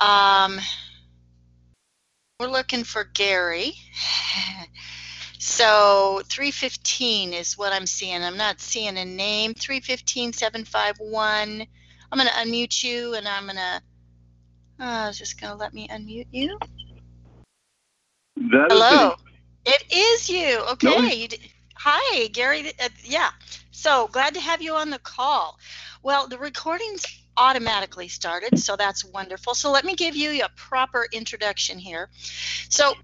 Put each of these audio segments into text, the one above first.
Um, we're looking for Gary. So 315 is what I'm seeing. I'm not seeing a name. 315 751. I'm going to unmute you and I'm going to. Uh, is just going to let me unmute you? That is Hello. me. It is you. No. Okay. You d- Hi, Gary. Uh, yeah. So glad to have you on the call. Well, the recording's automatically started, so that's wonderful. So let me give you a proper introduction here. So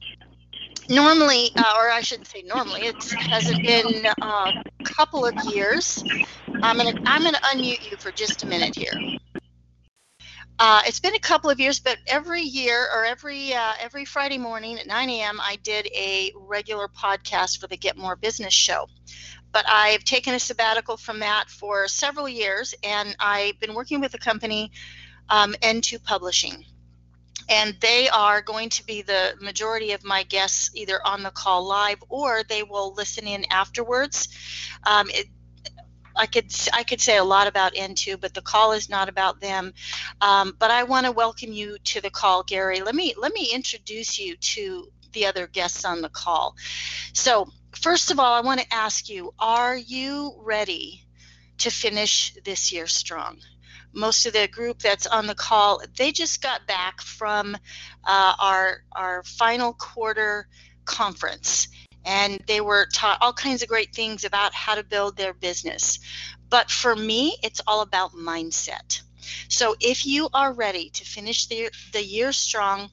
normally, uh, or I shouldn't say normally, it hasn't been uh, a couple of years. I'm gonna I'm gonna unmute you for just a minute here. Uh, it's been a couple of years, but every year or every uh, every Friday morning at 9 a.m. I did a regular podcast for the Get More Business show. But I've taken a sabbatical from that for several years, and I've been working with a company, um, N2 Publishing, and they are going to be the majority of my guests either on the call live or they will listen in afterwards. Um, it, I could I could say a lot about N2, but the call is not about them. Um, but I want to welcome you to the call, Gary. Let me let me introduce you to the other guests on the call. So first of all, I want to ask you: Are you ready to finish this year strong? Most of the group that's on the call, they just got back from uh, our our final quarter conference and they were taught all kinds of great things about how to build their business. But for me, it's all about mindset. So if you are ready to finish the, the year strong,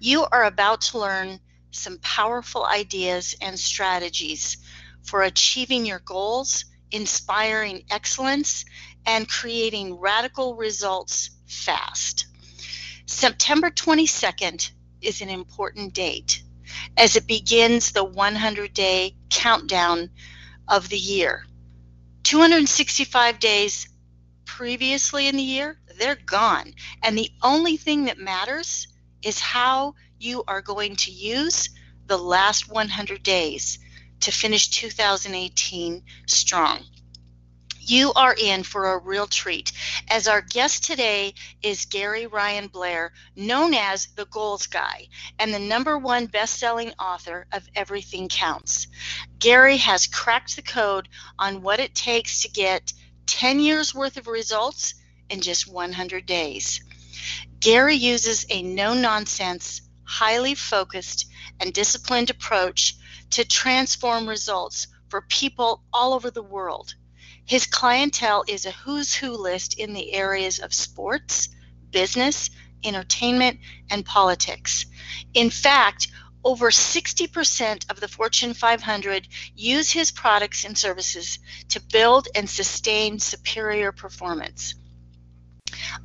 you are about to learn some powerful ideas and strategies for achieving your goals, inspiring excellence, and creating radical results fast. September 22nd is an important date as it begins the 100 day countdown of the year. 265 days previously in the year, they're gone. And the only thing that matters is how you are going to use the last 100 days to finish 2018 strong. You are in for a real treat, as our guest today is Gary Ryan Blair, known as the Goals Guy and the number one best selling author of Everything Counts. Gary has cracked the code on what it takes to get 10 years worth of results in just 100 days. Gary uses a no nonsense, highly focused, and disciplined approach to transform results for people all over the world. His clientele is a who's who list in the areas of sports, business, entertainment, and politics. In fact, over 60% of the Fortune 500 use his products and services to build and sustain superior performance.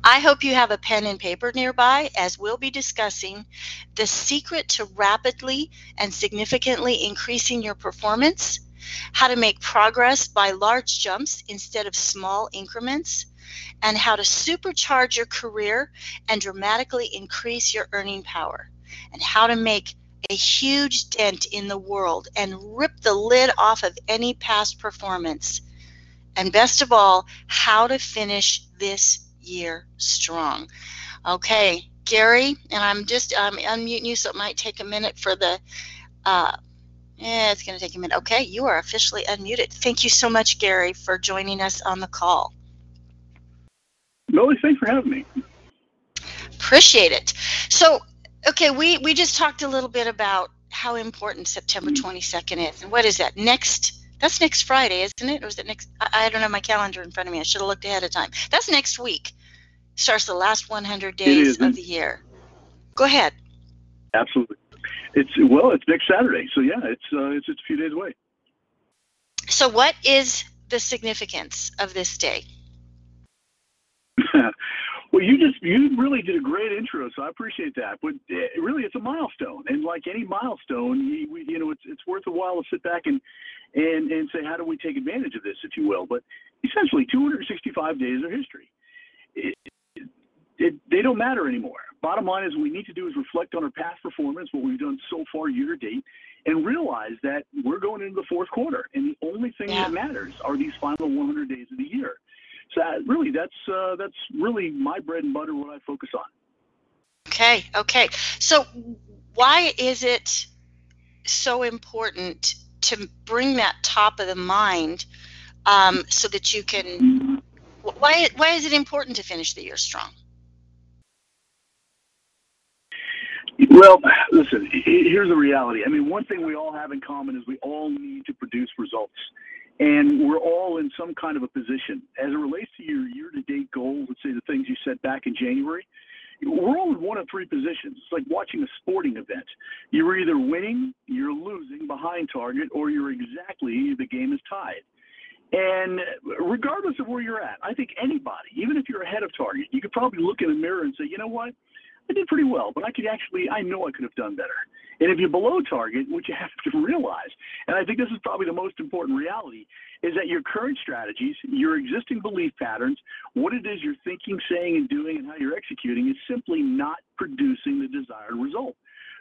I hope you have a pen and paper nearby as we'll be discussing the secret to rapidly and significantly increasing your performance, how to make progress by large jumps instead of small increments, and how to supercharge your career and dramatically increase your earning power, and how to make a huge dent in the world and rip the lid off of any past performance. And best of all, how to finish this year strong. Okay, Gary, and I'm just I'm unmuting you, so it might take a minute for the. Uh, yeah, it's going to take a minute. Okay, you are officially unmuted. Thank you so much, Gary, for joining us on the call. Melody, thanks for having me. Appreciate it. So, okay, we we just talked a little bit about how important September 22nd is, and what is that next? That's next Friday, isn't it? Or is it next? I, I don't have my calendar in front of me. I should have looked ahead of time. That's next week. Starts the last 100 days of the year. Go ahead. Absolutely. It's well, it's next Saturday, so yeah, it's uh, it's just a few days away. So, what is the significance of this day? Well, you just you really did a great intro, so I appreciate that. But uh, really, it's a milestone, and like any milestone, you, you know, it's it's worth a while to sit back and and and say, how do we take advantage of this, if you will? But essentially, 265 days of history. It, it, they don't matter anymore. Bottom line is, what we need to do is reflect on our past performance, what we've done so far year to date, and realize that we're going into the fourth quarter, and the only thing Yeah. that matters are these final 100 days of the year. So that, really, that's uh, that's really my bread and butter. What I focus on. Okay, okay. So, why is it so important to bring that top of the mind um, so that you can? Why why is it important to finish the year strong? Well, listen, here's the reality. I mean, one thing we all have in common is we all need to produce results. And we're all in some kind of a position. As it relates to your year to date goals, let's say the things you set back in January, we're all in one of three positions. It's like watching a sporting event. You're either winning, you're losing behind target, or you're exactly, the game is tied. And regardless of where you're at, I think anybody, even if you're ahead of target, you could probably look in the mirror and say, you know what? I did pretty well, but I could actually, I know I could have done better. And if you're below target, what you have to realize, and I think this is probably the most important reality, is that your current strategies, your existing belief patterns, what it is you're thinking, saying, and doing, and how you're executing is simply not producing the desired result.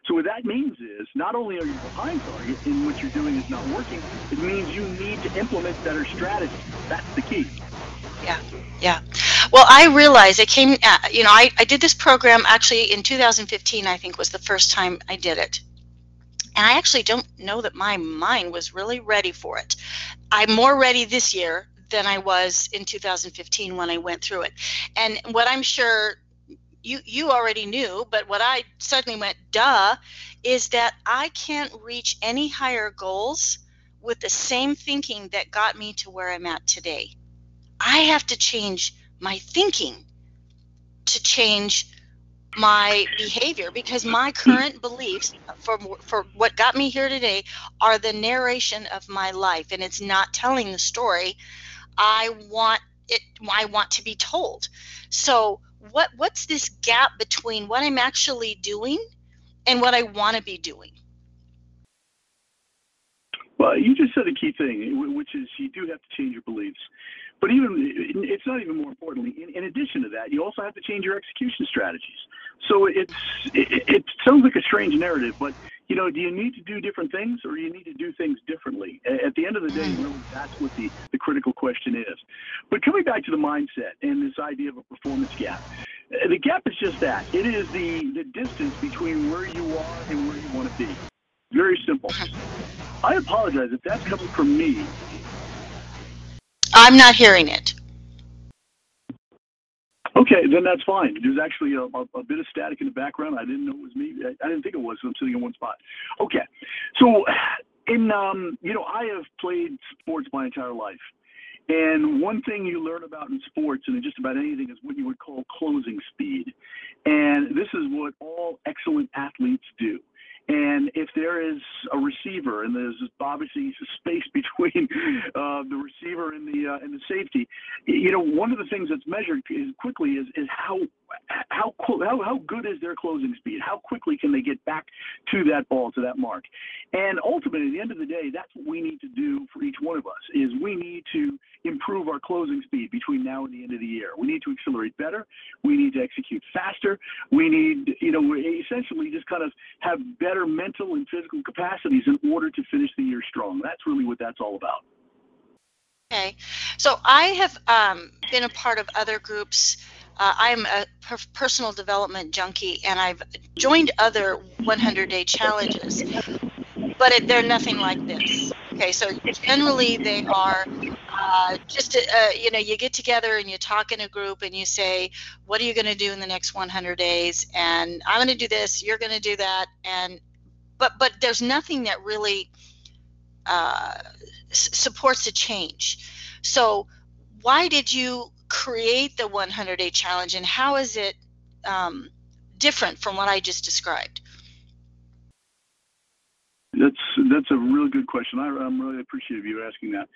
So what that means is not only are you behind target in what you're doing is not working, it means you need to implement better strategies. That's the key. Yeah, yeah. Well, I realized it came. Uh, you know, I, I did this program actually in 2015. I think was the first time I did it, and I actually don't know that my mind was really ready for it. I'm more ready this year than I was in 2015 when I went through it. And what I'm sure you you already knew, but what I suddenly went, duh, is that I can't reach any higher goals with the same thinking that got me to where I'm at today. I have to change my thinking to change my behavior because my current beliefs for for what got me here today are the narration of my life and it's not telling the story I want it I want to be told. So what what's this gap between what I'm actually doing and what I want to be doing? Well, you just said a key thing, which is you do have to change your beliefs. But even it's not even more importantly. In, in addition to that, you also have to change your execution strategies. So it's it, it sounds like a strange narrative, but you know, do you need to do different things, or do you need to do things differently? At the end of the day, really, that's what the the critical question is. But coming back to the mindset and this idea of a performance gap, uh, the gap is just that. It is the the distance between where you are and where you want to be. Very simple. I apologize if that's coming from me. I'm not hearing it. Okay, then that's fine. There's actually a, a, a bit of static in the background. I didn't know it was me. I, I didn't think it was. I'm sitting in one spot. Okay, so in um, you know, I have played sports my entire life, and one thing you learn about in sports and in just about anything is what you would call closing speed, and this is what all excellent athletes do. And if there is a receiver and there's obviously space between uh, the receiver and the uh, and the safety, you know, one of the things that's measured quickly is, is how how, how how good is their closing speed? How quickly can they get back to that ball to that mark? And ultimately, at the end of the day, that's what we need to do for each one of us. Is we need to improve our closing speed between now and the end of the year. We need to accelerate better. We need to execute faster. We need, you know, essentially just kind of have better mental and physical capacities in order to finish the year strong. That's really what that's all about. Okay, so I have um, been a part of other groups. Uh, I'm a per- personal development junkie, and I've joined other 100 day challenges, but it, they're nothing like this. Okay, so generally they are uh, just, uh, you know, you get together and you talk in a group and you say, what are you going to do in the next 100 days? And I'm going to do this, you're going to do that. And, but, but there's nothing that really uh, supports a change. So, why did you create the 100 day challenge and how is it um, different from what I just described? That's that's a really good question. I, I'm really appreciative of you asking that.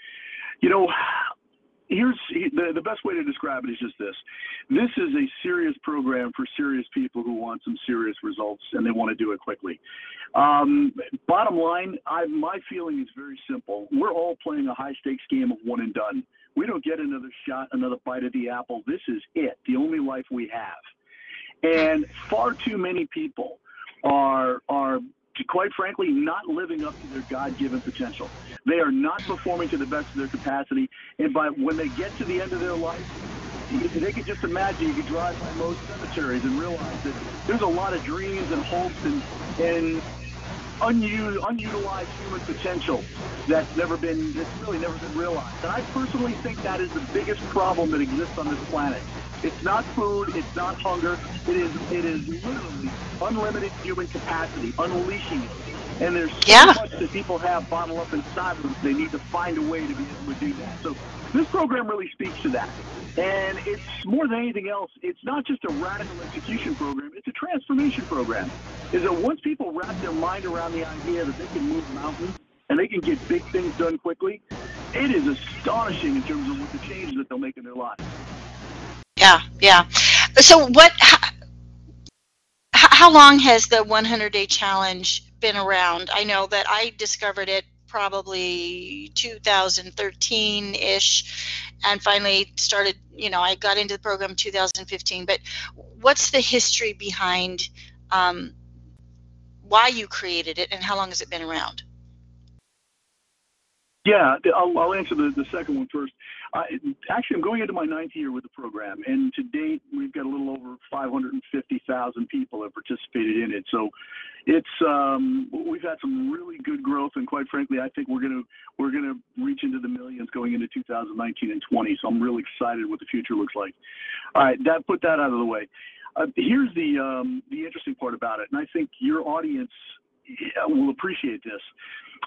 You know, here's the, the best way to describe it is just this this is a serious program for serious people who want some serious results and they want to do it quickly um, bottom line I, my feeling is very simple we're all playing a high stakes game of one and done we don't get another shot another bite of the apple this is it the only life we have and far too many people are are quite frankly, not living up to their God-given potential. They are not performing to the best of their capacity, and by when they get to the end of their life, they can just imagine you could drive by most cemeteries and realize that there's a lot of dreams and hopes and and unused, unutilized human potential that's never been that's really never been realized. And I personally think that is the biggest problem that exists on this planet. It's not food. It's not hunger. It is. It is literally unlimited human capacity, unleashing it. And there's so Yeah. much that people have bottled up inside of them. They need to find a way to be able to do that. So this program really speaks to that. And it's more than anything else, it's not just a radical execution program, it's a transformation program. Is that once people wrap their mind around the idea that they can move mountains and they can get big things done quickly, it is astonishing in terms of what the changes that they'll make in their lives. Yeah, yeah. So what? How, how long has the 100 day challenge been around? I know that I discovered it probably 2013 ish, and finally started. You know, I got into the program 2015. But what's the history behind um, why you created it, and how long has it been around? Yeah, I'll, I'll answer the, the second one first. Actually, I'm going into my ninth year with the program, and to date, we've got a little over 550,000 people have participated in it. So, it's um, we've had some really good growth, and quite frankly, I think we're gonna we're gonna reach into the millions going into 2019 and 20. So, I'm really excited what the future looks like. All right, that put that out of the way. Uh, here's the um, the interesting part about it, and I think your audience will appreciate this.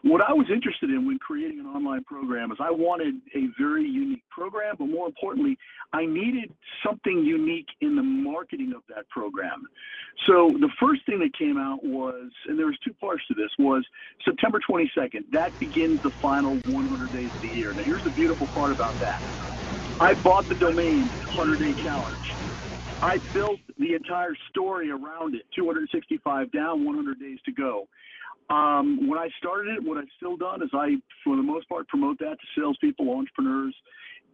What I was interested in when creating an online program is I wanted a very unique program, but more importantly, I needed something unique in the marketing of that program. So the first thing that came out was, and there was two parts to this, was September 22nd. That begins the final 100 days of the year. Now here's the beautiful part about that. I bought the domain 100 Day Challenge. I built the entire story around it 265 down, 100 days to go. Um, when I started it, what I've still done is I, for the most part, promote that to salespeople, entrepreneurs,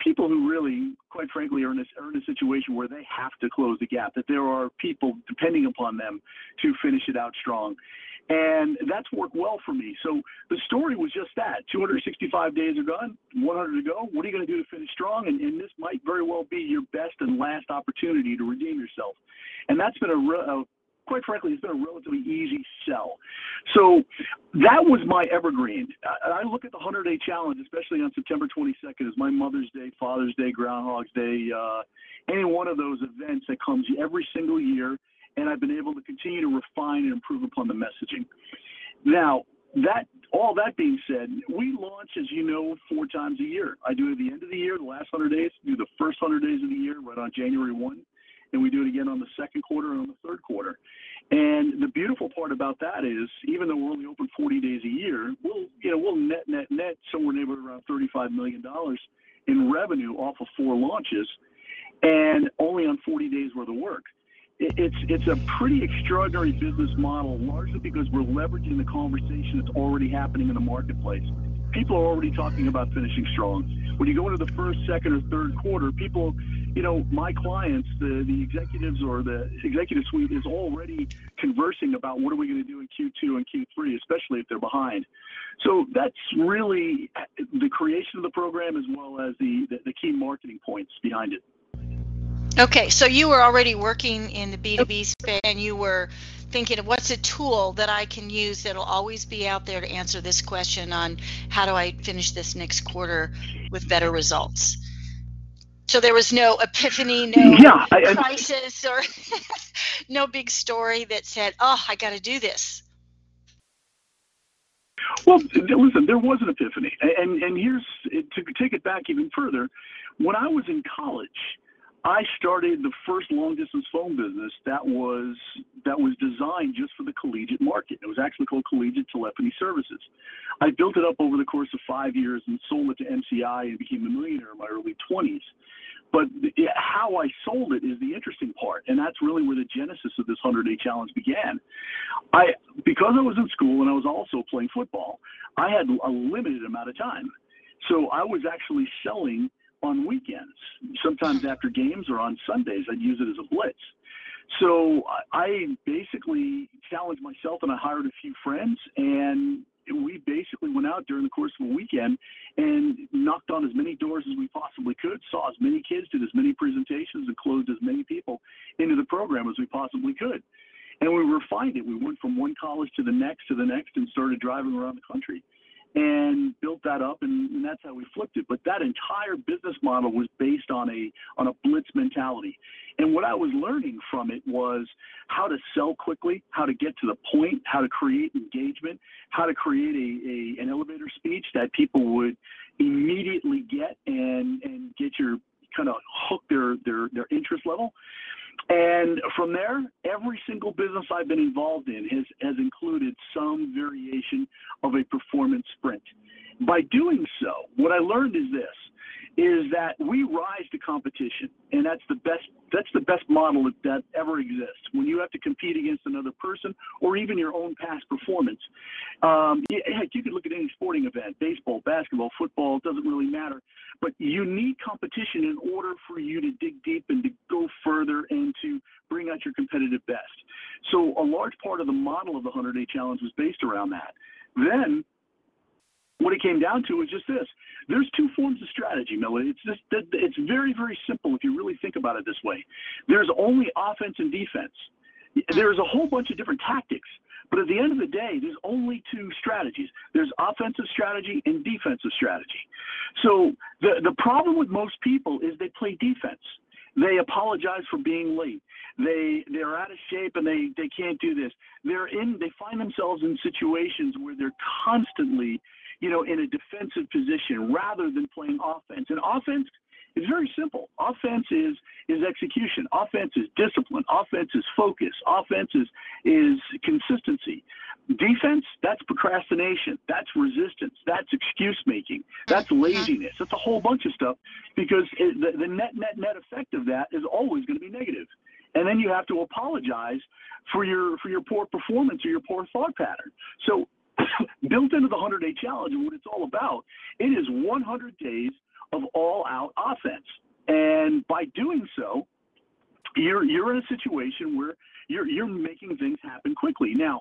people who really, quite frankly, are in, a, are in a situation where they have to close the gap, that there are people depending upon them to finish it out strong. And that's worked well for me. So the story was just that 265 days are gone, 100 to go. What are you going to do to finish strong? And, and this might very well be your best and last opportunity to redeem yourself. And that's been a, re- a quite frankly, it's been a relatively easy sell. So that was my evergreen. I, look at the 100 day challenge, especially on September 22nd, as my Mother's Day, Father's Day, Groundhog's Day, uh, any one of those events that comes every single year. And I've been able to continue to refine and improve upon the messaging. Now, that all that being said, we launch, as you know, four times a year. I do it at the end of the year, the last 100 days, do the first 100 days of the year right on January 1 and we do it again on the second quarter and on the third quarter. And the beautiful part about that is, even though we're only open 40 days a year, we'll you know we'll net net net somewhere neighborhood around 35 million dollars in revenue off of four launches, and only on 40 days worth of work. It, it's it's a pretty extraordinary business model, largely because we're leveraging the conversation that's already happening in the marketplace. People are already talking about finishing strong. When you go into the first, second, or third quarter, people you know, my clients, the, the executives or the executive suite is already conversing about what are we going to do in Q2 and Q3, especially if they're behind. So that's really uh, the creation of the program as well as the, the, the key marketing points behind it. Okay, so you were already working in the B2B space and you were thinking of what's a tool that I can use that'll always be out there to answer this question on how do I finish this next quarter with better results. So there was no epiphany, no Yeah, I- crisis, or no big story that said, "Oh, I got to do this." Well, listen, there was an epiphany, and and here's to take it back even further. When I was in college, I started the first long distance phone business that was that was designed just for the collegiate market. It was actually called Collegiate Telephony Services. I built it up over the course of five years and sold it to MCI and became a millionaire in my early 20s. But how I sold it is the interesting part, and that's really where the genesis of this 100-day challenge began. I because I was in school and I was also playing football, I had a limited amount of time, so I was actually selling on weekends, sometimes after games or on Sundays. I'd use it as a blitz. So I basically challenged myself and I hired a few friends and we basically went out during the course of a weekend and knocked on as many doors as we possibly could, saw as many kids, did as many presentations, and closed as many people into the program as we possibly could. And we refined it. We went from one college to the next to the next and started driving around the country and built that up and, that's how we flipped it. But that entire business model was based on a on a blitz mentality. And what i was learning from it was how to sell quickly how to get to the point how to create engagement how to create a an elevator speech that people would immediately get and and get your kind of hook their their their interest level and from there, every single business I've been involved in has, has included some variation of a performance sprint. By doing so, what I learned is this is that we rise to competition and that's the best that's the best model that, that ever exists. When you have to compete against another person or even your own past performance um, heck you could look at any sporting event baseball basketball football it doesn't really matter. But you need competition in order for you to dig deep and to go further and to bring out your competitive best. So a large part of the model of the 100 day challenge was based around that. Then what it came down to was just this. There's two forms of strategy, Millie. It's just it's very, very simple if you really think about it this way. There's only offense and defense. There's a whole bunch of different tactics, but at the end of the day, there's only two strategies. There's offensive strategy and defensive strategy. So the the problem with most people is they play defense. They apologize for being late. They they're out of shape and they they can't do this. They're in they find themselves in situations where they're constantly you know, in a defensive position rather than playing offense. And offense is very simple. Offense is is execution. Offense is discipline. Offense is focus. Offense is is consistency. Defense, that's procrastination. That's resistance. That's excuse making. That's mm-hmm. laziness. That's a whole bunch of stuff because it, the, the net net net effect of that is always going to be negative. And then you have to apologize for your for your poor performance or your poor thought pattern. So built into the 100 day challenge and what it's all about, it is 100 days of all out offense. And by doing so, you're you're in a situation where you're you're making things happen quickly. Now,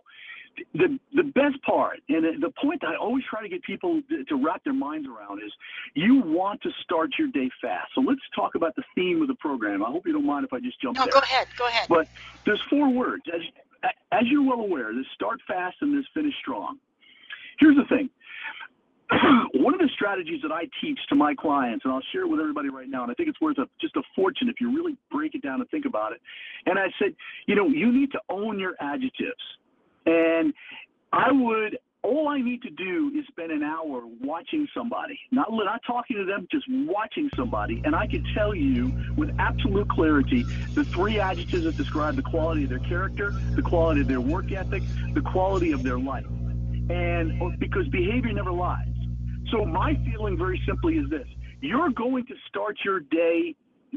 the the best part and the point that I always try to get people to wrap their minds around is you want to start your day fast. So let's talk about the theme of the program. I hope you don't mind if I just jump no, there. go ahead. Go ahead. But there's four words. As as you're well aware, there's start fast and there's finish strong. Here's the thing. One of the strategies that I teach to my clients, and I'll share it with everybody right now, and I think it's worth a, just a fortune if you really break it down and think about it. And I said, you know, you need to own your adjectives. And I would all I need to do is spend an hour watching somebody, not not talking to them, just watching somebody, and I can tell you with absolute clarity the three adjectives that describe the quality of their character, the quality of their work ethic, the quality of their life and oh, because behavior never lies. So my feeling very simply is this: you're going to start your day.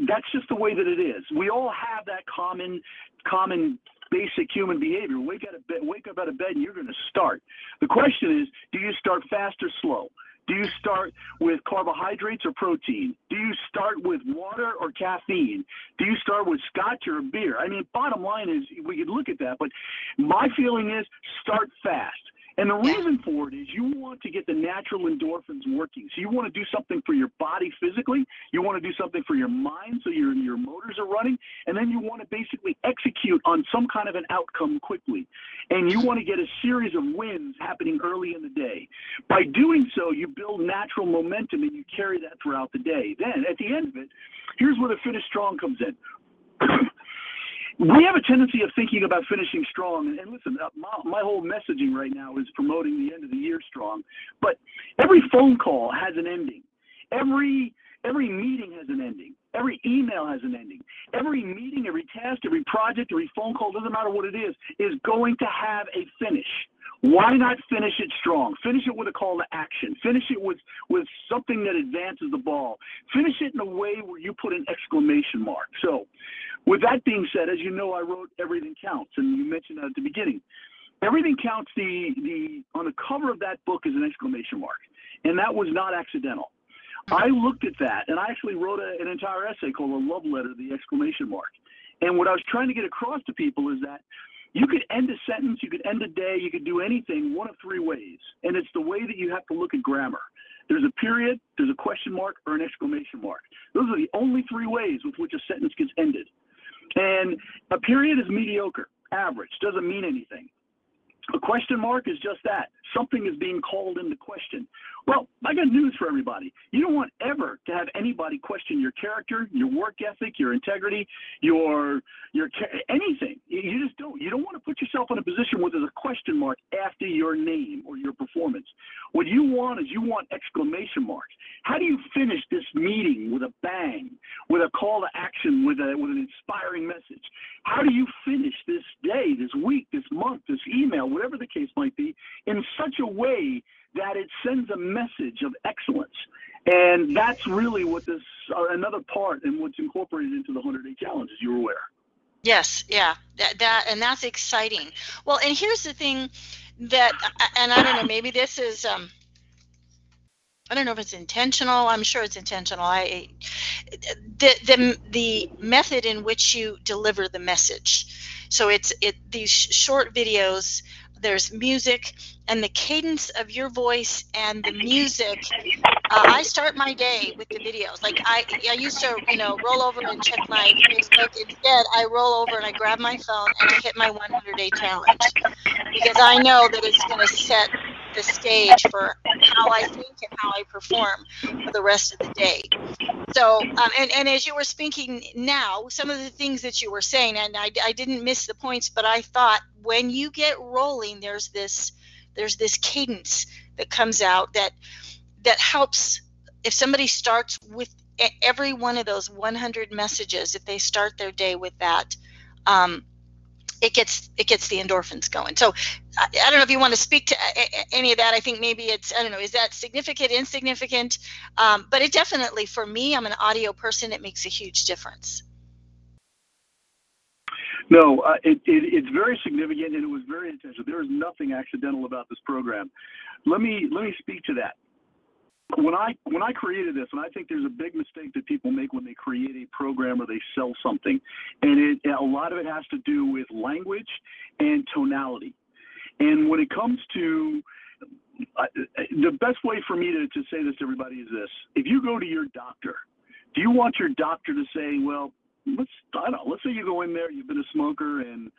That's just the way that it is. We all have that common, common basic human behavior. Wake out of bed, wake up out of bed, and you're going to start. The question is, do you start fast or slow? Do you start with carbohydrates or protein? Do you start with water or caffeine? Do you start with scotch or beer? I mean, bottom line is we could look at that, but my feeling is start fast. And the reason for it is you want to get the natural endorphins working. So you want to do something for your body physically, you want to do something for your mind so your your motors are running, and then you want to basically execute on some kind of an outcome quickly. And you want to get a series of wins happening early in the day. By doing so, you build natural momentum and you carry that throughout the day. Then at the end of it, here's where the finish strong comes in. we have a tendency of thinking about finishing strong. And, listen, uh, my, my, whole messaging right now is promoting the end of the year strong. But every phone call has an ending. Every every meeting has an ending. Every email has an ending. Every meeting, every task, every project, every phone call, doesn't matter what it is, is going to have a finish. Why not finish it strong? Finish it with a call to action. Finish it with, with something that advances the ball. Finish it in a way where you put an exclamation mark. So, with that being said, as you know, I wrote Everything Counts, and you mentioned that at the beginning. Everything Counts, the, the, on the cover of that book is an exclamation mark, and that was not accidental. I looked at that, and I actually wrote a, an entire essay called A Love Letter, the exclamation mark. And what I was trying to get across to people is that you could end a sentence, you could end a day, you could do anything one of three ways. And it's the way that you have to look at grammar. There's a period, there's a question mark, or an exclamation mark. Those are the only three ways with which a sentence gets ended. And a period is mediocre, average, doesn't mean anything. A question mark is just that. Something is being called into question. Well, I got news for everybody. You don't want ever to have anybody question your character, your work ethic, your integrity, your your anything. You just don't. You don't want to put yourself in a position where there's a question mark after your name or your performance. What you want is you want exclamation marks. How do you finish this meeting with a bang, with a call to action, with a with an inspiring message? How do you finish this day, this week, this month, this email, whatever the case might be, in such a way that it sends a message of excellence. And that's really what this uh, another part and what's incorporated into the 100 day challenge, as you're aware. Yes, yeah, that, that and that's exciting. Well, and here's the thing that, and I don't know, maybe this is, um, I don't know if it's intentional. I'm sure it's intentional. I, the the the method in which you deliver the message. So it's it these short videos there's music and the cadence of your voice and the music uh, i start my day with the videos. Like I, I used to you know roll over and check my facebook. Instead i roll over and i grab my phone and i hit my 100 day challenge because i know that it's going to set the stage for how I think and how I perform for the rest of the day. So, um, and, and as you were speaking now, some of the things that you were saying, and I, I didn't miss the points, but I thought when you get rolling, there's this there's this cadence that comes out that that helps if somebody starts with every one of those 100 messages if they start their day with that um, it gets it gets the endorphins going. So I, I, don't know if you want to speak to any of that. I think maybe it's I don't know is that significant, insignificant, um, but it definitely for me, I'm an audio person. It makes a huge difference. No, uh, it, it, it's very significant and it was very intentional. There is nothing accidental about this program. Let me let me speak to that when I when I created this, and I think there's a big mistake that people make when they create a program or they sell something, and it, a lot of it has to do with language and tonality. And when it comes to the best way for me to, to say this to everybody is this: if you go to your doctor, do you want your doctor to say, well, let's I don't know, let's say you go in there, you've been a smoker, and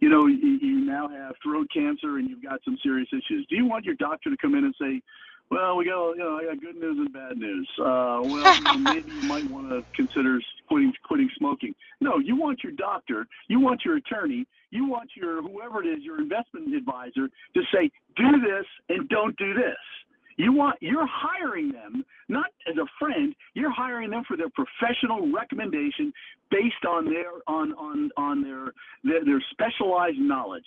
you know you, you now have throat cancer and you've got some serious issues. Do you want your doctor to come in and say? Well, we got you know I got good news and bad news. Uh, well, maybe you might want to consider quitting quitting smoking. No, you want your doctor, you want your attorney, you want your whoever it is, your investment advisor to say do this and don't do this. You want you're hiring them not as a friend. You're hiring them for their professional recommendation based on their on on on their their, their specialized knowledge.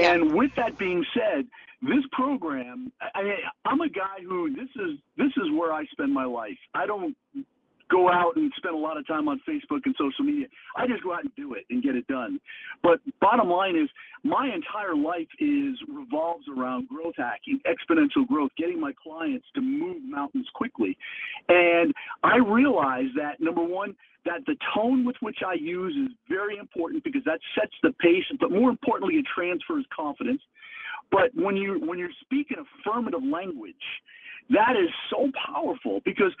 And with that being said, this program, I, I'm a guy who this is this is where I spend my life. I don't go out and spend a lot of time on Facebook and social media. I just go out and do it and get it done. But bottom line is my entire life is revolves around growth hacking, exponential growth, getting my clients to move mountains quickly. And I realize that number one, that the tone with which I use is very important because that sets the pace, but more importantly, it transfers confidence. But when you when you're speaking affirmative language, that is so powerful because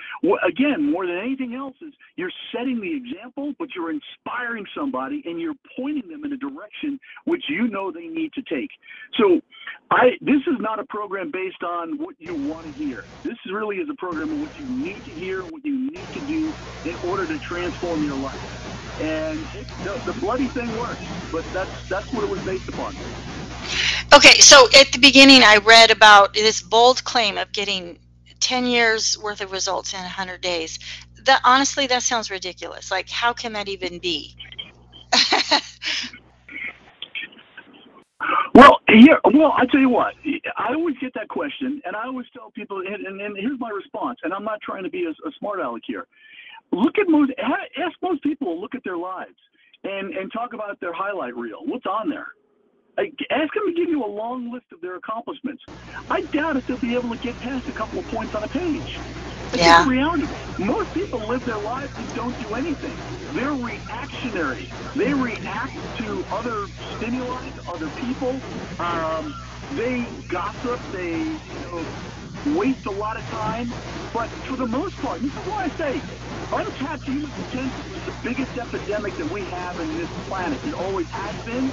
again, more than anything else, is you're setting the example, but you're inspiring somebody and you're pointing them in a direction which you know they need to take. So, I this is not a program based on what you want to hear. This really is a program of what you need to hear, what you need to do in order to transform your life. And it, the, the bloody thing works, but that's that's what it was based upon. Okay, so at the beginning, I read about this bold claim of getting 10 years worth of results in 100 days. that honestly, that sounds ridiculous. Like, how can that even be? Well, here, well, I tell you what, I always get that question, and I always tell people, and, and, and here's my response, and I'm not trying to be a, a smart aleck here. Look at most, ask most people, look at their lives, and and talk about their highlight reel. What's on there? Like, ask them to give you a long list of their accomplishments. I doubt if they'll be able to get past a couple of points on a page. That's Yeah. the reality. Most people live their lives and don't do anything. They're reactionary. They react to other stimuli, to other people. Um, they gossip. They you know, waste a lot of time. But for the most part, this is why I say untapped human potential is the biggest epidemic that we have in this planet. It always has been.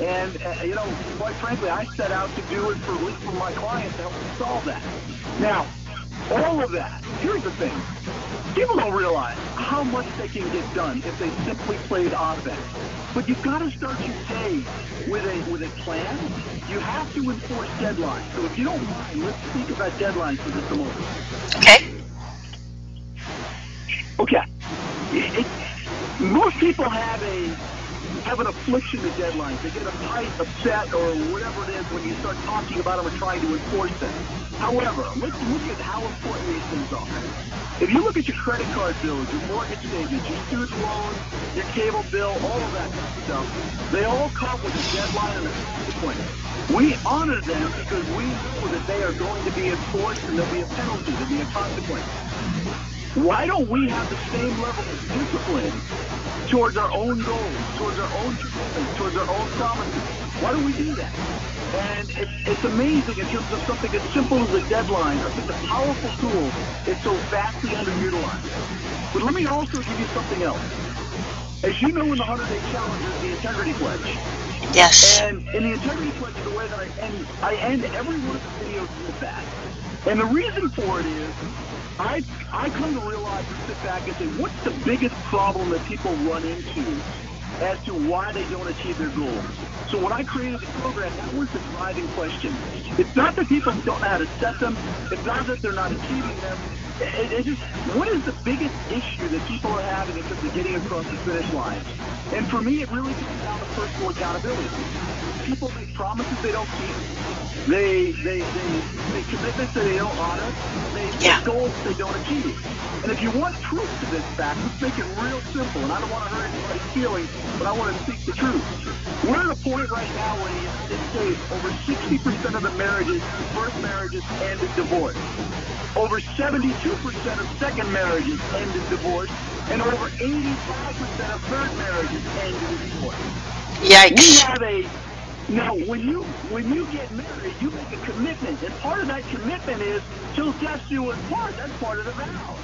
And, uh, you know, quite frankly, I set out to do it for at least for my clients to help solve that. Now, all of that, here's the thing. People don't realize how much they can get done if they simply played offense. But you've got to start your day with a with a plan. You have to enforce deadlines. So if you don't mind, let's speak about deadlines for just a moment. Okay. Okay. It, it, most people have a have an affliction to deadlines. They get uptight, upset, or whatever it is when you start talking about them or trying to enforce them. However, let's look at how important these things are. If you look at your credit card bills, your mortgage statements, your student loans, your cable bill, all of that stuff, they all come with a deadline and a consequence. We honor them because we know that they are going to be enforced and there'll be a penalty, there'll be a consequence. Why don't we have the same level of discipline towards our own goals, towards our own commitments, towards our own promises? Why don't we do that? And it's, it's amazing in terms of something as simple as a deadline or such a powerful tool is so vastly underutilized. But let me also give you something else. As you know in the 100 Day Challenge, there's the Integrity Pledge. Yes. And in the integrity pledge, the way that I end, I end every one of the videos with that. And the reason for it is, I I come to realize and sit back and say, what's the biggest problem that people run into as to why they don't achieve their goals? So when I created the program, that was the driving question. It's not that people don't know how to set them. It's not that they're not achieving them. It, it just, what is the biggest issue that people are having in terms of getting across the finish line? And for me, it really comes down to personal accountability. People make promises they don't keep. They they they make commitments that they don't honor. They Yeah. make goals they don't achieve. And if you want truth to this fact, let's make it real simple. And I don't want to hurt anybody's feelings, but I want to speak the truth. We're at a point right now where in the United States, over 60% of the marriages, first marriages, end in divorce. Over 72% of second marriages end in divorce, and over 85% of third marriages end in divorce. We Yikes. have a now when you when you get married, you make a commitment, and part of that commitment is till death do us part. That's part of the vow.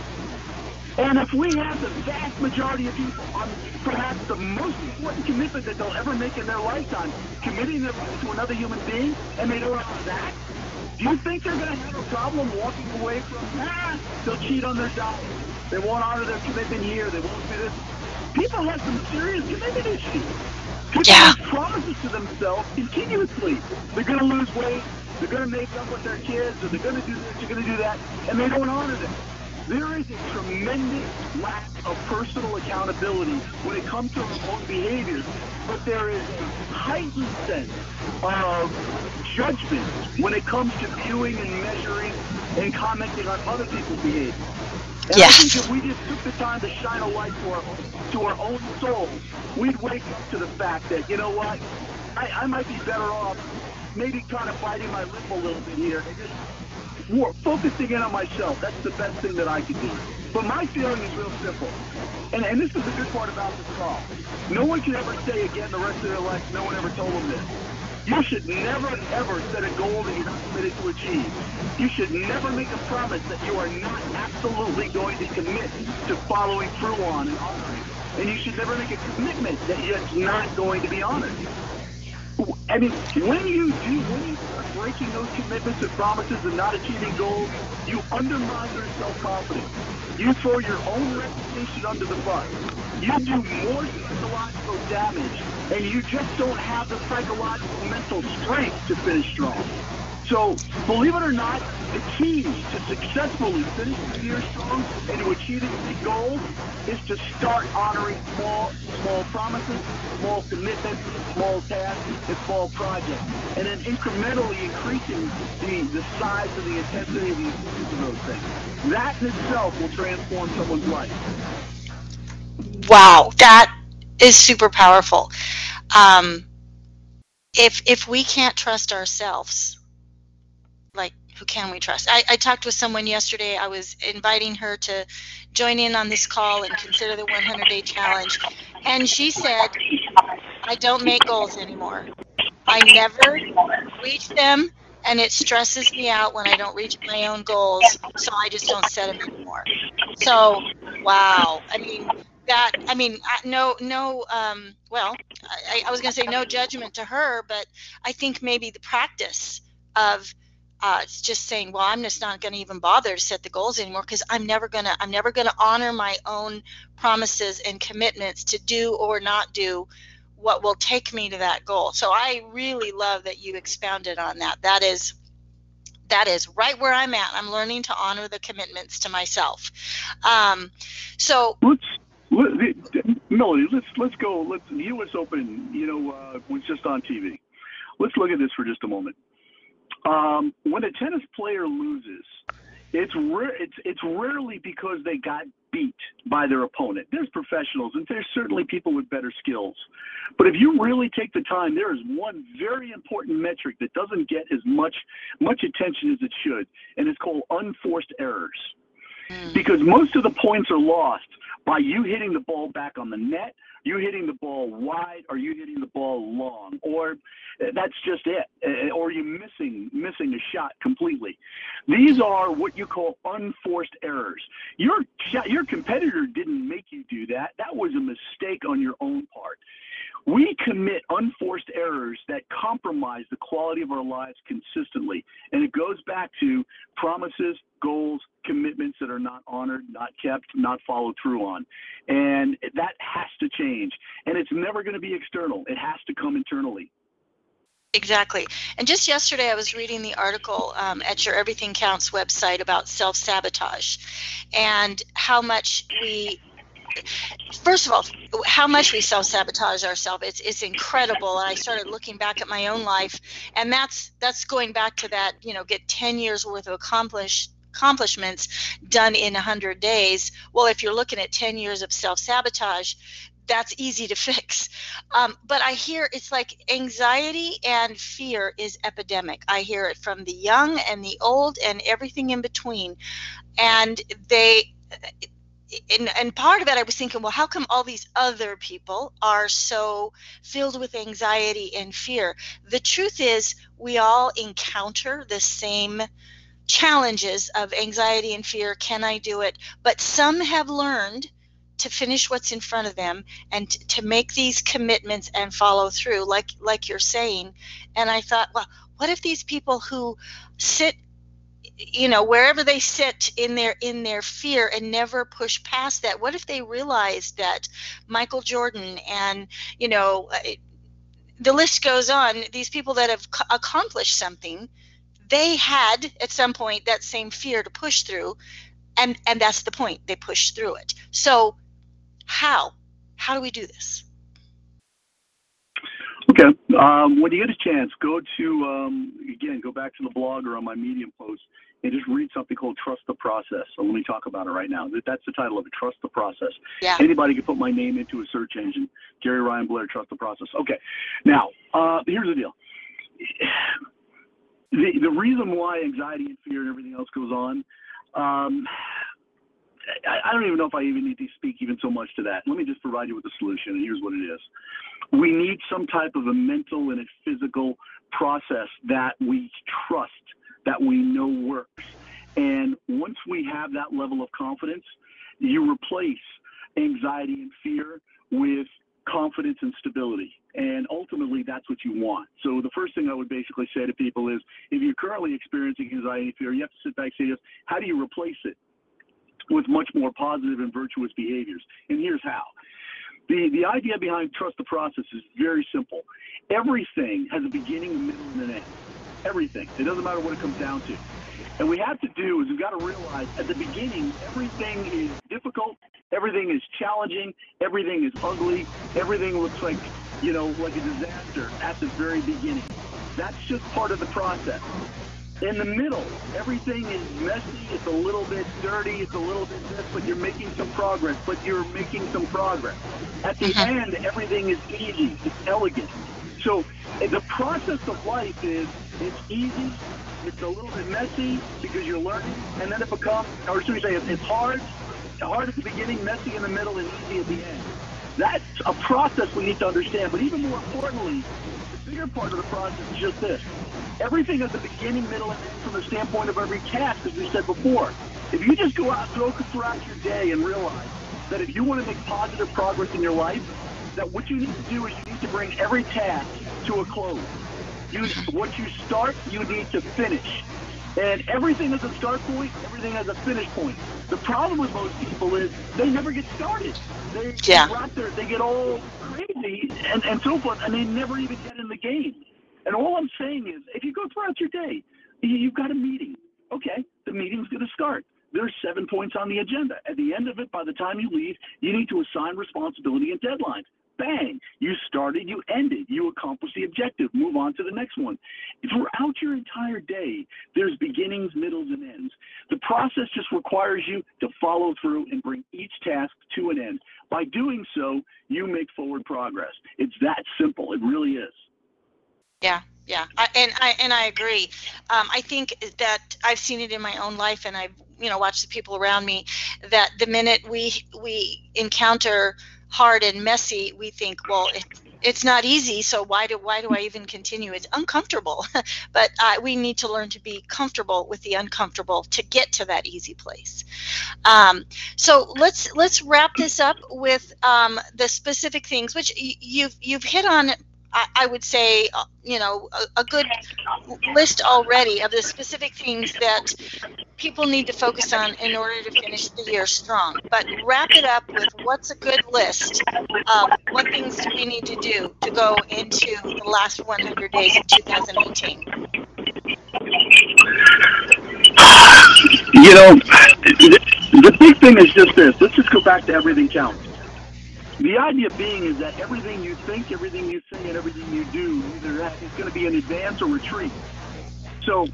And if we have the vast majority of people on perhaps the most important commitment that they'll ever make in their lifetime, committing their life to another human being, and they don't honor that, do you think they're going to have a problem walking away from that? They'll cheat on their diet. They won't honor their commitment here. They won't do this. People have some serious commitment issues. People Yeah. make promises to themselves continuously. They're going to lose weight. They're going to make up with their kids, or they're going to do this, they're going to do that, and they don't honor them. There is a tremendous lack of personal accountability when it comes to our own behaviors, but there is a heightened sense of judgment when it comes to viewing and measuring and commenting on other people's behavior. And I think if we just took the time to shine a light to our to our own souls, we'd wake up to the fact that you know what, I, I might be better off maybe kind of biting my lip a little bit here and just more focusing in on myself. That's the best thing that I could do. But my feeling is real simple. And, and this is the good part about this call. No one can ever say again the rest of their life, no one ever told them this. You should never, ever set a goal that you're not committed to achieve. You should never make a promise that you are not absolutely going to commit to following through on and honoring. And you should never make a commitment that you're not going to be honored. I mean, when you do, when you breaking those commitments and promises and not achieving goals, you undermine your self-confidence. You throw your own reputation under the bus. You do more psychological damage, and you just don't have the psychological mental strength to finish strong. So, believe it or not, the key to successfully finishing the year strong and to achieving big goals is to start honoring small, small promises, small commitments, small tasks, and small projects, and then incrementally increasing the, the size and the intensity of the importance of those things. That in itself will transform someone's life. Wow, that is super powerful. Um, if if we can't trust ourselves, like who can we trust? I, I talked with someone yesterday. I was inviting her to join in on this call and consider the 100 day challenge, and she said, "I don't make goals anymore. I never reach them." And it stresses me out when I don't reach my own goals, so I just don't set them anymore. So, wow. I mean, that i mean no no um, well I, I was going to say no judgment to her but i think maybe the practice of uh, it's just saying well i'm just not going to even bother to set the goals anymore because i'm never going to i'm never going to honor my own promises and commitments to do or not do what will take me to that goal so i really love that you expounded on that that is that is right where i'm at i'm learning to honor the commitments to myself um, so let's Melody, let's let's go. Let's the U.S. Open. You know, uh, was just on TV. Let's look at this for just a moment. Um, when a tennis player loses, it's rare. It's it's rarely because they got beat by their opponent. There's professionals, and there's certainly people with better skills. But if you really take the time, there is one very important metric that doesn't get as much much attention as it should, and it's called unforced errors. Mm. Because most of the points are lost by you hitting the ball back on the net, you hitting the ball wide, or you hitting the ball long, or uh, that's just it, uh, or you missing missing a shot completely. These are what you call unforced errors. Your your competitor didn't make you do that. That was a mistake on your own part. We commit unforced errors that compromise the quality of our lives consistently. And it goes back to promises, goals, commitments that are not honored, not kept, not followed through on. And that has to change. And it's never going to be external, it has to come internally. Exactly. And just yesterday, I was reading the article um, at your Everything Counts website about self sabotage and how much we first of all, how much we self sabotage ourselves it's, it's incredible. I started looking back at my own life, and that's that's going back to that you know get ten years worth of accomplished accomplishments done in 100 days. Well, if you're looking at 10 years of self sabotage, that's easy to fix. Um, but I hear it's like anxiety and fear is epidemic. I hear it from the young and the old and everything in between. And they, and, and part of it, I was thinking, well, how come all these other people are so filled with anxiety and fear? The truth is, we all encounter the same challenges of anxiety and fear. Can I do it? But some have learned to finish what's in front of them and t- to make these commitments and follow through, like like you're saying. And I thought, well, what if these people who sit you know wherever they sit in their in their fear and never push past that what if they realized that michael jordan and you know uh, the list goes on these people that have accomplished something they had at some point that same fear to push through and and that's the point they push through it. So how? How do we do this? Okay um, when you get a chance go to um, again go back to the blog or on my medium post and just read something called Trust the Process. So let me talk about it right now. That's the title of it, Trust the Process. Yeah. Anybody can put my name into a search engine. Gary Ryan Blair, Trust the Process. Okay. Now, uh, here's the deal. The, the reason why anxiety and fear and everything else goes on, um, I, I don't even know if I even need to speak even so much to that. Let me just provide you with a solution, and here's what it is. We need some type of a mental and a physical process that we trust that we know works. And once we have that level of confidence, you replace anxiety and fear with confidence and stability. And ultimately, that's what you want. So, the first thing I would basically say to people is if you're currently experiencing anxiety and fear, you have to sit back and say, how do you replace it with much more positive and virtuous behaviors? And here's how. The, the idea behind trust the process is very simple. everything has a beginning, a middle, and an end. Everything. It doesn't matter what it comes down to. And we have to do is we've got to realize at the beginning, everything is difficult, everything is challenging, everything is ugly, everything looks like, you know, like a disaster at the very beginning. That's just part of the process. In the middle, everything is messy, it's a little bit dirty, it's a little bit this, but you're making some progress, but you're making some progress. At the mm-hmm. end, everything is easy, it's elegant. So the process of life is it's easy, it's a little bit messy because you're learning, and then it becomes, or should we say, it's hard, hard at the beginning, messy in the middle, and easy at the end. That's a process we need to understand. But even more importantly, the bigger part of the process is just this. Everything at the beginning, middle, and end from the standpoint of every task, as we said before. If you just go out go throughout your day and realize that if you want to make positive progress in your life, that what you need to do is you need to bring every task to a close. You, what you start, you need to finish. And everything has a start point, everything has a finish point. The problem with most people is they never get started. They, Yeah. out there, they get all crazy and, and so forth, and they never even get in the game. And all I'm saying is, if you go throughout your day, you- you've got a meeting. Okay, the meeting's going to start. There's seven points on the agenda. At the end of it, by the time you leave, you need to assign responsibility and deadlines. Bang! You started, you ended, you accomplished the objective. Move on to the next one. Throughout your entire day, there's beginnings, middles, and ends. The process just requires you to follow through and bring each task to an end. By doing so, you make forward progress. It's that simple. It really is. Yeah, yeah, and I and I agree. Um, I think that I've seen it in my own life, and I've you know watched the people around me. That the minute we we encounter hard and messy, we think, well, it, it's not easy, so why do why do I even continue? It's uncomfortable, but uh, we need to learn to be comfortable with the uncomfortable to get to that easy place. Um, so let's let's wrap this up with um, the specific things, which y- you've you've hit on I, would say, uh, you know, a, a good list already of the specific things that people need to focus on in order to finish the year strong. But wrap it up with what's a good list of what things do we need to do to go into the last 100 days of 2018. You know, the, the big thing is just this. Let's just go back to everything counts. The idea being is that everything you think, everything you say, and everything you do either is going to be an advance or retreat. So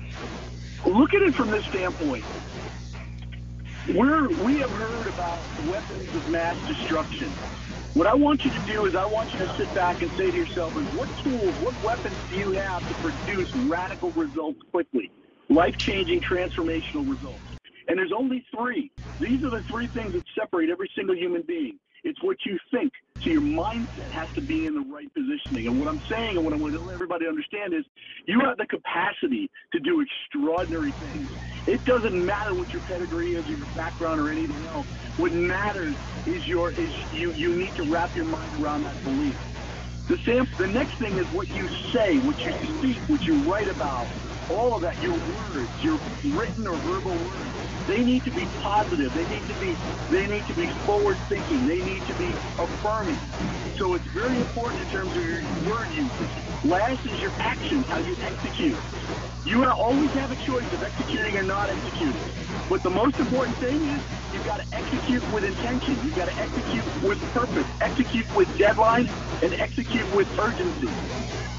look at it from this standpoint. We're, we have heard about weapons of mass destruction. What I want you to do is I want you to sit back and say to yourself, is what tools, what weapons do you have to produce radical results quickly? Life-changing, transformational results. And there's only three. These are the three things that separate every single human being. It's what you think. So your mindset has to be in the right positioning. And what I'm saying and what I want to let everybody understand is you have the capacity to do extraordinary things. It doesn't matter what your pedigree is or your background or anything else. What matters is your is you you need to wrap your mind around that belief. The same, the next thing is what you say, what you speak, what you write about, all of that, your words, your written or verbal words. They need to be positive. They need to be they need to be forward thinking. They need to be affirming. So it's very important in terms of your word usage. Last is your actions, how you execute. You always have a choice of executing or not executing. But the most important thing is you've got to execute with intention. You've got to execute with purpose, execute with deadlines, and execute with urgency.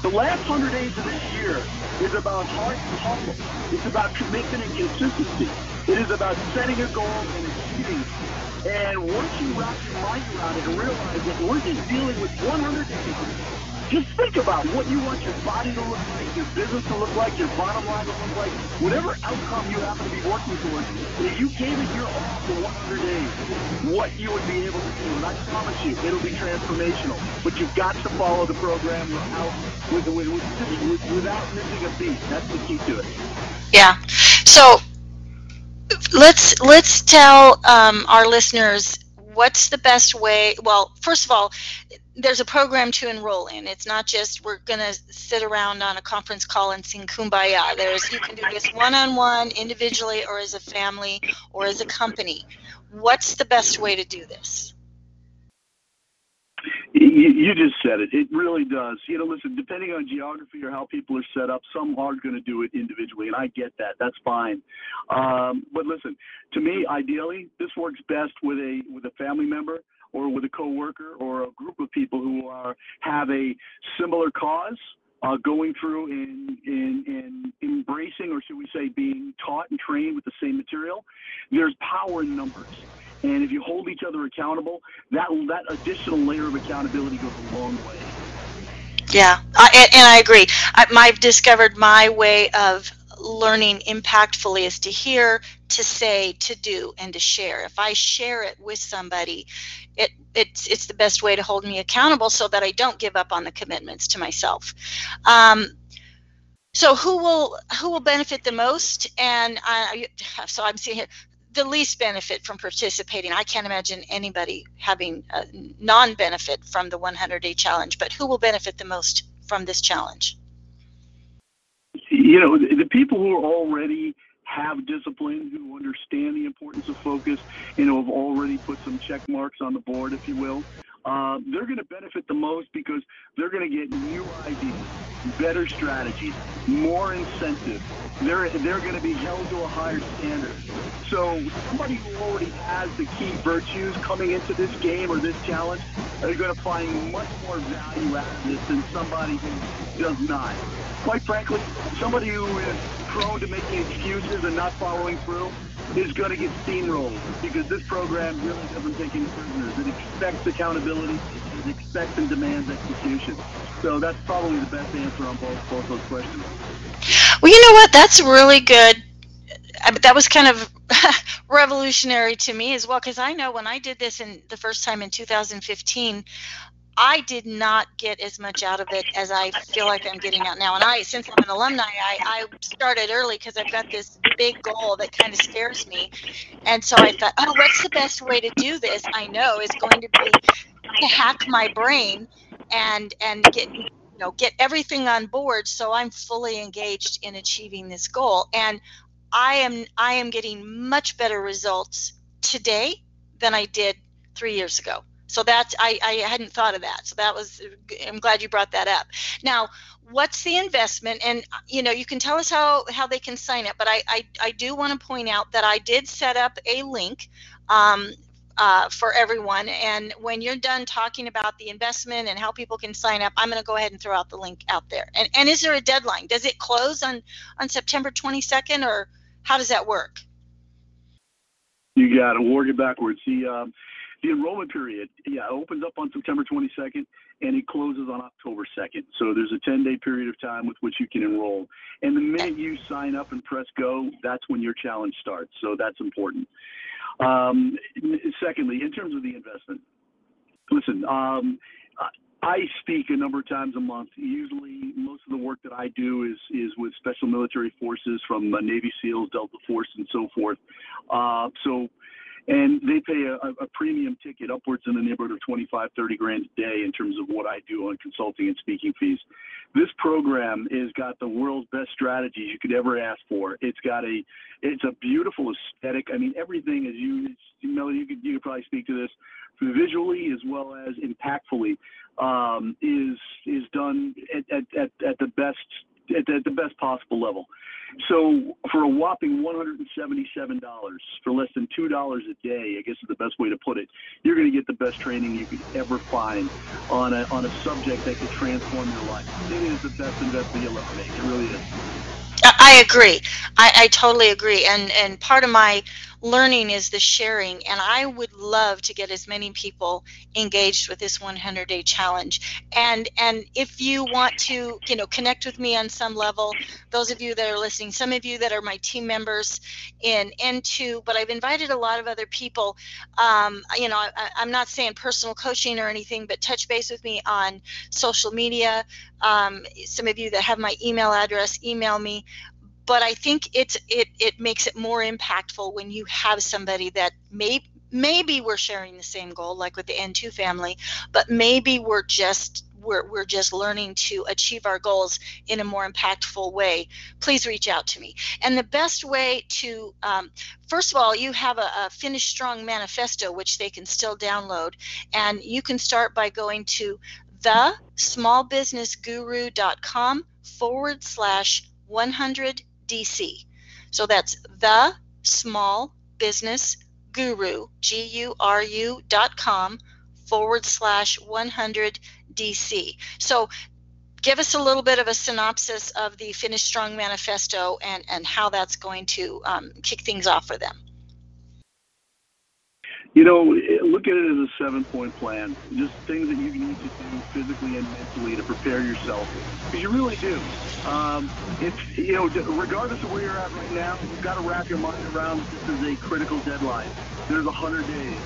The last hundred days of this year is about heart and hustle. It's about commitment and consistency. It is about setting a goal and achieving. And once you wrap your mind around it and realize that we're just dealing with 100 days, just think about what you want your body to look like, your business to look like, your bottom line to look like, whatever outcome you happen to be working towards. If you gave it your all for 100 days, what you would be able to do, and I promise you, it'll be transformational. But you've got to follow the program without, with, with, with, without missing a beat. That's the key to it. Yeah. So let's let's tell um, our listeners what's the best way. Well, first of all, there's a program to enroll in. It's not just we're going to sit around on a conference call and sing kumbaya. There's you can do this one-on-one, individually, or as a family, or as a company. What's the best way to do this? You, just said it. It really does. You know, listen, depending on geography or how people are set up, some are going to do it individually, and I get that. That's fine. Um, but listen, to me, ideally, this works best with a with a family member or with a coworker or a group of people who are have a similar cause. Uh, going through and, embracing, or should we say, being taught and trained with the same material, there's power in numbers. And if you hold each other accountable, that that additional layer of accountability goes a long way. Yeah, I, and I agree. I, I've discovered my way of learning impactfully is to hear, to say, to do, and to share. If I share it with somebody, it it's it's the best way to hold me accountable so that I don't give up on the commitments to myself. Um, so who will who will benefit the most? And I, so I'm seeing here the least benefit from participating. I can't imagine anybody having a non-benefit from the 100-day challenge. But who will benefit the most from this challenge? You know, the, the people who are already have discipline, who understand the importance of focus, and who have already put some check marks on the board, if you will. Uh, they're going to benefit the most because they're going to get new ideas, better strategies, more incentive. They're they're going to be held to a higher standard. So somebody who already has the key virtues coming into this game or this challenge are going to find much more value out of this than somebody who does not. Quite frankly, somebody who is prone to making excuses and not following through is going to get steamrolled because this program really doesn't take any prisoners. It expects accountability, it expects and demands execution. So that's probably the best answer on both both those questions. Well, you know what? That's really good. That was kind of revolutionary to me as well because I know when I did this in the first time in 2015, I did not get as much out of it as I feel like I'm getting out now. And I, since I'm an alumni, I, I started early because I've got this big goal that kind of scares me. And so I thought, oh, what's the best way to do this? I know is going to be to hack my brain and and get you know get everything on board so I'm fully engaged in achieving this goal. And I am I am getting much better results today than I did three years ago. So that's I, I hadn't thought of that. So that was I'm glad you brought that up. Now, what's the investment? And you know, you can tell us how how they can sign up. But I I, I do want to point out that I did set up a link. Um, uh, for everyone. And when you're done talking about the investment and how people can sign up, I'm going to go ahead and throw out the link out there. And, and is there a deadline? Does it close on, on September 22nd or how does that work? You got to work it backwards. See, um, the enrollment period, yeah, opens up on September 22nd and it closes on October 2nd. So there's a 10 day period of time with which you can enroll. And the minute you sign up and press go, that's when your challenge starts. So that's important. Um, secondly, in terms of the investment, listen, um, I speak a number of times a month. Usually, most of the work that I do is is with special military forces from uh, Navy SEALs, Delta Force, and so forth. Uh, so and they pay a, a, premium ticket upwards in the neighborhood of 25 30 grand a day in terms of what i do on consulting and speaking fees. This program has got the world's best strategies you could ever ask for. It's got a it's a beautiful aesthetic. I mean everything is you melody you could you could probably speak to this. Visually as well as impactfully um, is is done at, at, at, at the best at the, at the best possible level so for a whopping $177 for less than $2 a day, I guess is the best way to put it, you're going to get the best training you could ever find on a, on a subject that could transform your life. It is the best investment you'll ever make. It really is. Uh, I agree. I, I totally agree. And and part of my learning is the sharing and i would love to get as many people engaged with this 100 day challenge and and if you want to you know connect with me on some level those of you that are listening some of you that are my team members in n2 but i've invited a lot of other people um, you know I, i'm not saying personal coaching or anything but touch base with me on social media um, some of you that have my email address email me but I think it's it it makes it more impactful when you have somebody that may maybe we're sharing the same goal like with the N2 family, but maybe we're just we're, we're just learning to achieve our goals in a more impactful way, please reach out to me. And the best way to, um, first of all, you have a, a Finish Strong manifesto, which they can still download. And you can start by going to the smallbusinessguru.com forward slash 100 DC. So that's the small business guru, G U R U dot com forward slash 100 DC. So give us a little bit of a synopsis of the Finish Strong Manifesto and, and how that's going to um, kick things off for them. You know, look at it as a seven point plan. Just things that you need to do physically and mentally to prepare yourself. Because you really do. Um, if, you know, regardless of where you're at right now, you've got to wrap your mind around this is a critical deadline. There's 100 days.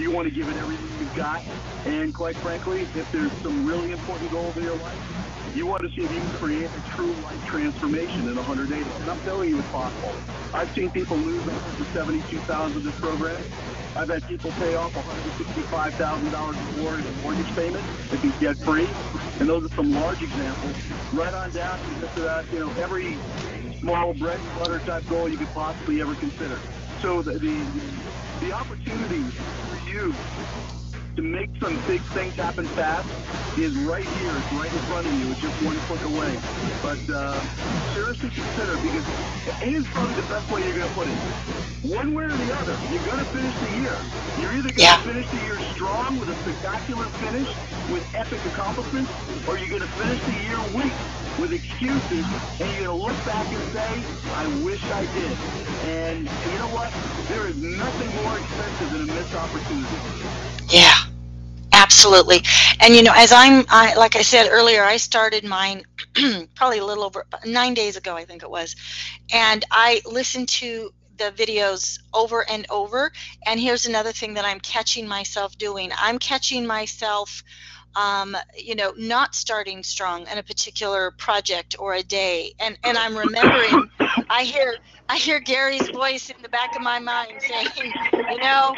You want to give it everything you've got. And quite frankly, if there's some really important goals in your life, you want to see if you can create a true life transformation in 100 days. And I'm telling you it's possible. I've seen people lose $172,000 in this program. I've had people pay off $165,000 more in mortgage payment and be debt free. And those are some large examples. Right on down to just about, you know, every small bread and butter type goal you could possibly ever consider. So the, the, the opportunity for you to make some big things happen fast is right here. It's right in front of you. It's just one click away. But uh, seriously consider because it is probably the best way you're going to put it. One way or the other, you're going to finish the year. You're either going to yeah. finish the year strong with a spectacular finish with epic accomplishments, or you're going to finish the year weak with excuses, and you're going to look back and say, I wish I did. And you know what? There is nothing more expensive than a missed opportunity. Yeah, absolutely. And you know, as I'm, I, like I said earlier, I started mine probably a little over nine days ago, I think it was, and I listened to the videos over and over. And here's another thing that I'm catching myself doing. I'm catching myself um, you know, not starting strong in a particular project or a day. And and I'm remembering, I hear I hear Gary's voice in the back of my mind saying, you know,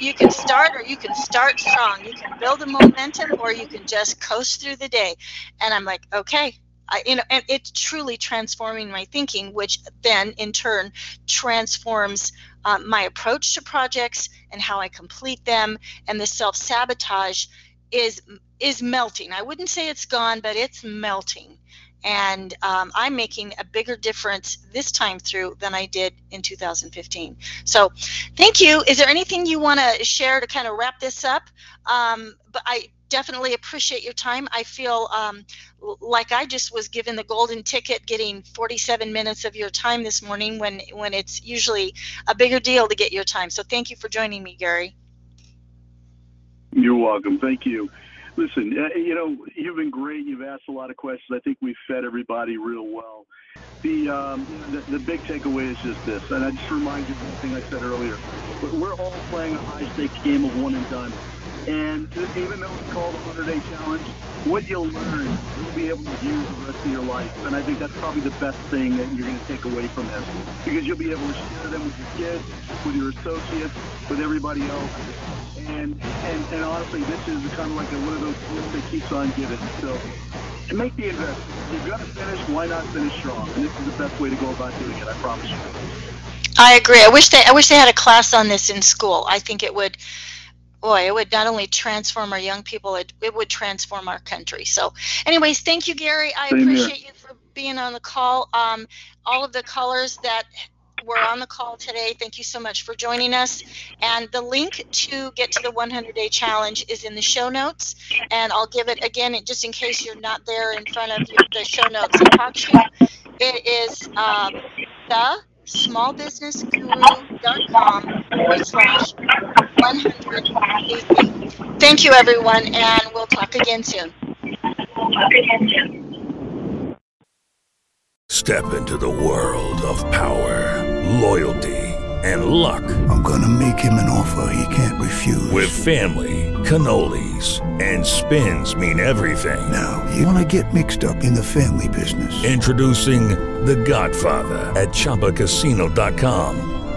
you can start or you can start strong. You can build a momentum or you can just coast through the day. And I'm like, okay, I, you know, and it's truly transforming my thinking, which then in turn transforms uh, my approach to projects and how I complete them, and the self sabotage is is melting. I wouldn't say it's gone, but it's melting. And um, I'm making a bigger difference this time through than I did in 2015. So, thank you. Is there anything you want to share to kind of wrap this up? Um, but I definitely appreciate your time. I feel um, like I just was given the golden ticket, getting 47 minutes of your time this morning when when it's usually a bigger deal to get your time. So, thank you for joining me, Gary. You're welcome. Thank you. Listen, uh, you know, you've been great. You've asked a lot of questions. I think we've fed everybody real well. The, um, the, the big takeaway is just this, and I just remind you of the thing I said earlier. We're all playing a high stakes game of one and done. And even though it's called a 100 day challenge, what you'll learn, you'll be able to use the rest of your life. And I think that's probably the best thing that you're going to take away from this. Because you'll be able to share them with your kids, with your associates, with everybody else and and, and honestly, this is kind of like a, one of those gifts that keeps on giving. So to make the investment, you've got to finish. Why not finish strong? And this is the best way to go about doing it. I promise you. I agree. I wish they I wish they had a class on this in school. I think it would boy, it would not only transform our young people, it, it would transform our country. So, anyways, thank you, Gary. I Same appreciate here. you for being on the call. Um, all of the callers that were on the call today. Thank you so much for joining us. And the link to get to the 100 day challenge is in the show notes. And I'll give it again, just in case you're not there in front of the show notes and talk sheet. It is um, the smallbusinessguru.com forward slash 100 Thank you, everyone, and we'll talk again soon. Step into the world of power loyalty, and luck. I'm gonna make him an offer he can't refuse. With family, cannolis, and spins mean everything. Now, you wanna get mixed up in the family business. Introducing The Godfather at ChumbaCasino.com.